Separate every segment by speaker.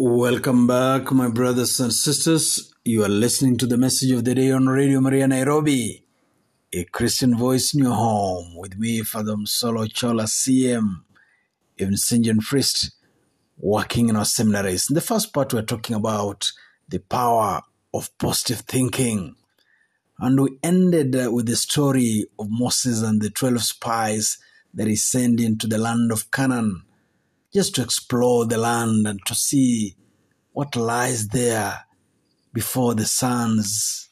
Speaker 1: Welcome back, my brothers and sisters. You are listening to the message of the day on Radio Maria Nairobi, a Christian voice in your home, with me, Father Solo Chola CM, a Vincentian Priest, working in our seminaries. In the first part, we're talking about the power of positive thinking. And we ended uh, with the story of Moses and the 12 spies that he sent into the land of Canaan just to explore the land and to see what lies there before the sons,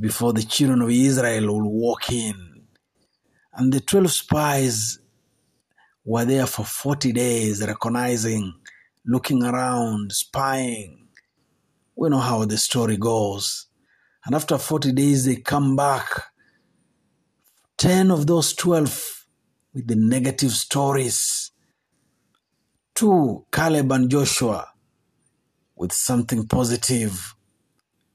Speaker 1: before the children of Israel will walk in. And the 12 spies were there for 40 days, recognizing, looking around, spying. We know how the story goes. And after 40 days, they come back. 10 of those 12 with the negative stories to Caleb and Joshua with something positive.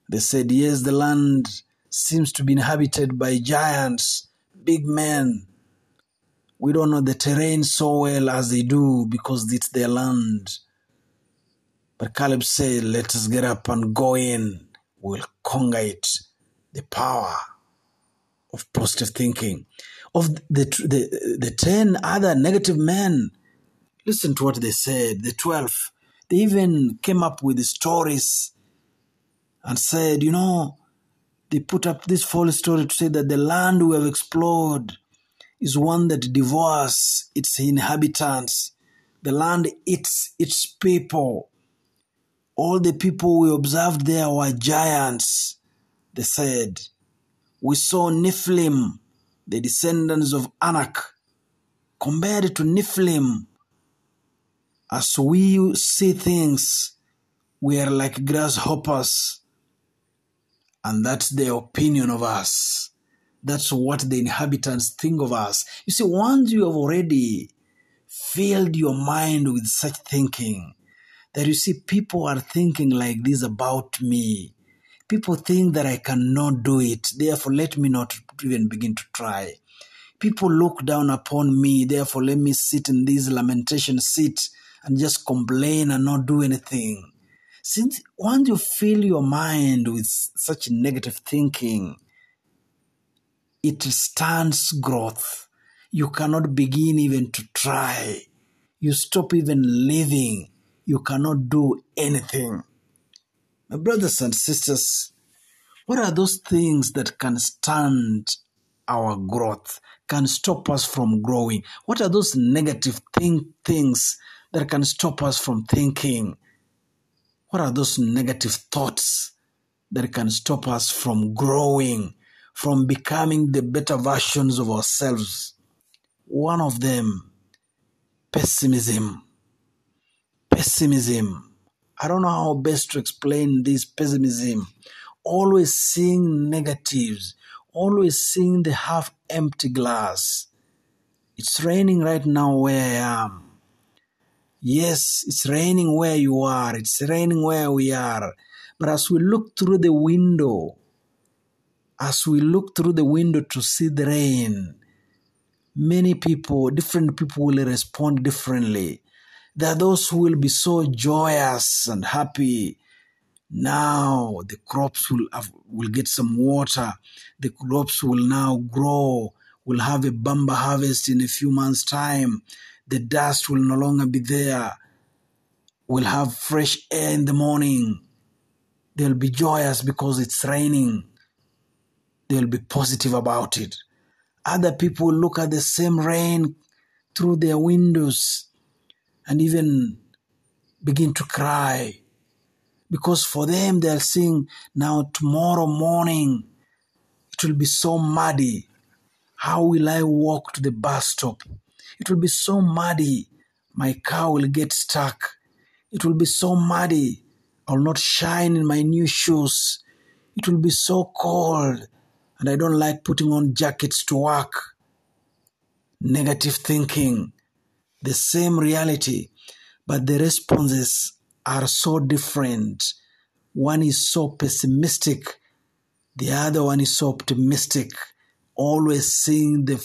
Speaker 1: They said, Yes, the land seems to be inhabited by giants, big men. We don't know the terrain so well as they do because it's their land. But Caleb said, Let us get up and go in. We'll conquer it. The power of positive thinking. Of the, the, the 10 other negative men Listen to what they said. The 12, they even came up with stories and said, you know, they put up this false story to say that the land we have explored is one that devours its inhabitants. The land eats its people. All the people we observed there were giants, they said. We saw Nephilim, the descendants of Anak, compared to Nephilim, as we see things, we are like grasshoppers. And that's their opinion of us. That's what the inhabitants think of us. You see, once you have already filled your mind with such thinking, that you see people are thinking like this about me. People think that I cannot do it, therefore let me not even begin to try. People look down upon me, therefore let me sit in this lamentation seat and just complain and not do anything. Since once you fill your mind with such negative thinking, it stunts growth. You cannot begin even to try. You stop even living. You cannot do anything. My brothers and sisters, what are those things that can stunt our growth, can stop us from growing? What are those negative thing, things that can stop us from thinking? What are those negative thoughts that can stop us from growing, from becoming the better versions of ourselves? One of them, pessimism. Pessimism. I don't know how best to explain this pessimism. Always seeing negatives, always seeing the half empty glass. It's raining right now where I am. Yes, it's raining where you are, it's raining where we are. But as we look through the window, as we look through the window to see the rain, many people, different people will respond differently. There are those who will be so joyous and happy. Now the crops will have, will get some water. The crops will now grow. We'll have a bumper harvest in a few months' time. The dust will no longer be there. We'll have fresh air in the morning. They'll be joyous because it's raining. They'll be positive about it. Other people look at the same rain through their windows and even begin to cry because for them they're seeing now tomorrow morning it will be so muddy. How will I walk to the bus stop? It will be so muddy. My car will get stuck. It will be so muddy. I will not shine in my new shoes. It will be so cold. And I don't like putting on jackets to work. Negative thinking. The same reality. But the responses are so different. One is so pessimistic. The other one is so optimistic. Always seeing the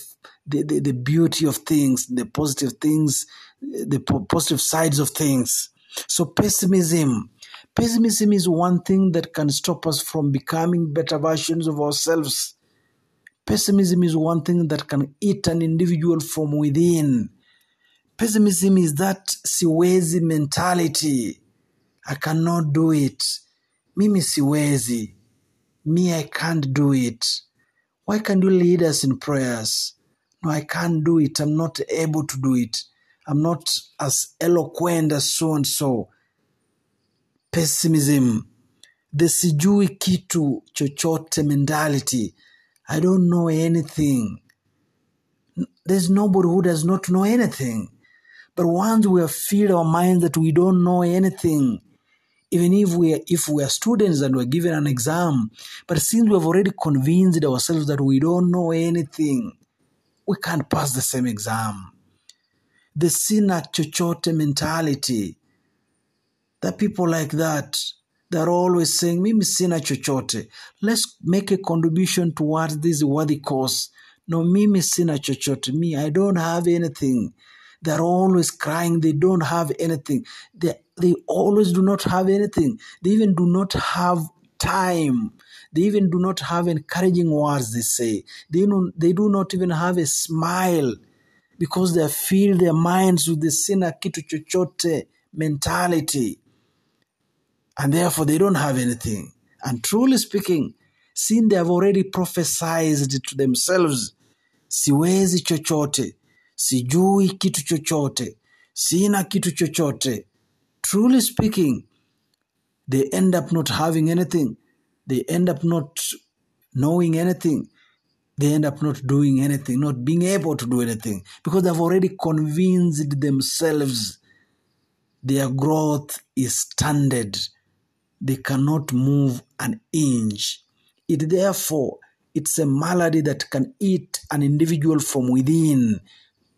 Speaker 1: the, the, the beauty of things, the positive things, the positive sides of things. So pessimism, pessimism is one thing that can stop us from becoming better versions of ourselves. Pessimism is one thing that can eat an individual from within. Pessimism is that siwezi mentality. I cannot do it. Mimi siwezi. Me, I can't do it. Why can't you lead us in prayers? No, I can't do it. I'm not able to do it. I'm not as eloquent as so and so. Pessimism. The sijui kitu chochote mentality. I don't know anything. There's nobody who does not know anything. But once we have filled our minds that we don't know anything, even if we are, if we are students and we're given an exam, but since we have already convinced ourselves that we don't know anything, we can't pass the same exam. The sina chochote mentality, the people like that, they're always saying, Mimi sina chochote. Let's make a contribution towards this worthy cause. No, Mimi sina chochote. Me, I don't have anything. They're always crying. They don't have anything. They, they always do not have anything. They even do not have time. They even do not have encouraging words, they say. They, they do not even have a smile because they fill their minds with the sina kitu chochote mentality. And therefore, they don't have anything. And truly speaking, since they have already prophesied to themselves, siwezi chochote, sijui kitu chochote, sina kitu chochote. Truly speaking, they end up not having anything. They end up not knowing anything. They end up not doing anything, not being able to do anything because they've already convinced themselves their growth is stunted. They cannot move an inch. It therefore it's a malady that can eat an individual from within.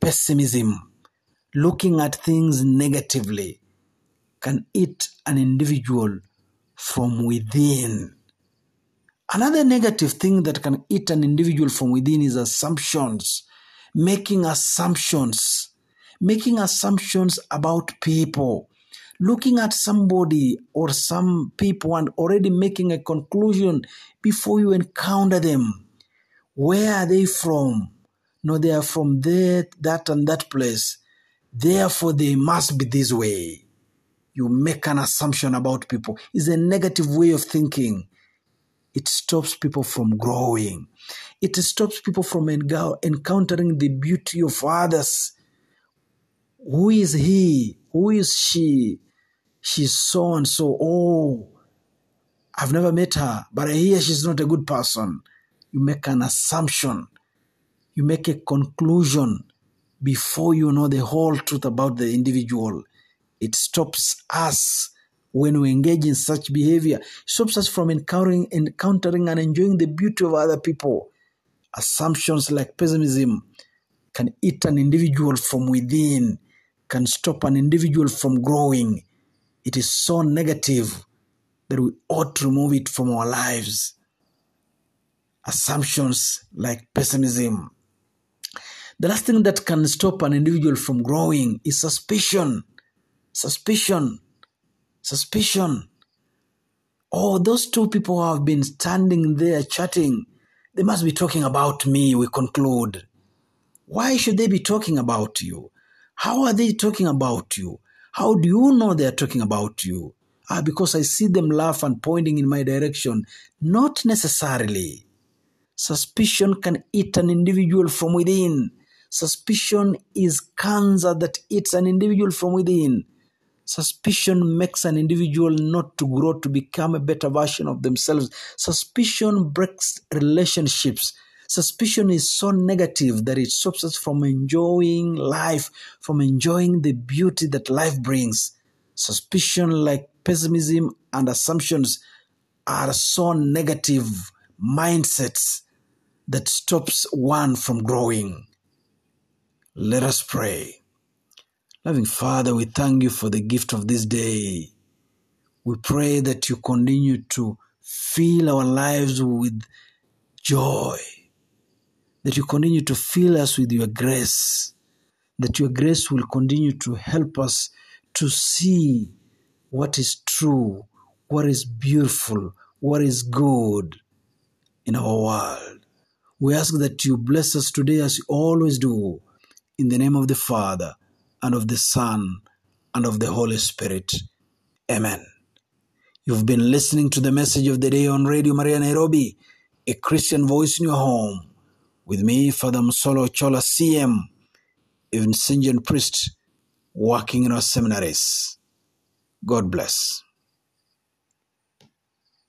Speaker 1: Pessimism, looking at things negatively, can eat an individual from within. Another negative thing that can eat an individual from within is assumptions, making assumptions, making assumptions about people, looking at somebody or some people and already making a conclusion before you encounter them. Where are they from? No, they are from there, that, and that place. Therefore, they must be this way. You make an assumption about people. It's a negative way of thinking. It stops people from growing. It stops people from encountering the beauty of others. Who is he? Who is she? She's so and so. Oh, I've never met her, but I hear she's not a good person. You make an assumption. You make a conclusion before you know the whole truth about the individual. It stops us when we engage in such behavior. Stops us from encountering, encountering and enjoying the beauty of other people. Assumptions like pessimism can eat an individual from within, can stop an individual from growing. It is so negative that we ought to remove it from our lives. Assumptions like pessimism. The last thing that can stop an individual from growing is suspicion. Suspicion. Suspicion. Oh, those two people have been standing there chatting, they must be talking about me, we conclude. Why should they be talking about you? How are they talking about you? How do you know they're talking about you? Ah, because I see them laugh and pointing in my direction. Not necessarily. Suspicion can eat an individual from within. Suspicion is cancer that eats an individual from within. Suspicion makes an individual not to grow to become a better version of themselves. Suspicion breaks relationships. Suspicion is so negative that it stops us from enjoying life, from enjoying the beauty that life brings. Suspicion, like pessimism and assumptions, are so negative mindsets that stops one from growing. Let us pray. Loving Father, we thank you for the gift of this day. We pray that you continue to fill our lives with joy, that you continue to fill us with your grace, that your grace will continue to help us to see what is true, what is beautiful, what is good in our world. We ask that you bless us today as you always do, in the name of the Father, and of the Son, and of the Holy Spirit. Amen. You've been listening to the message of the day on Radio Maria Nairobi, a Christian voice in your home, with me, Father Msolo Chola CM, a Vincentian priest working in our seminaries. God bless.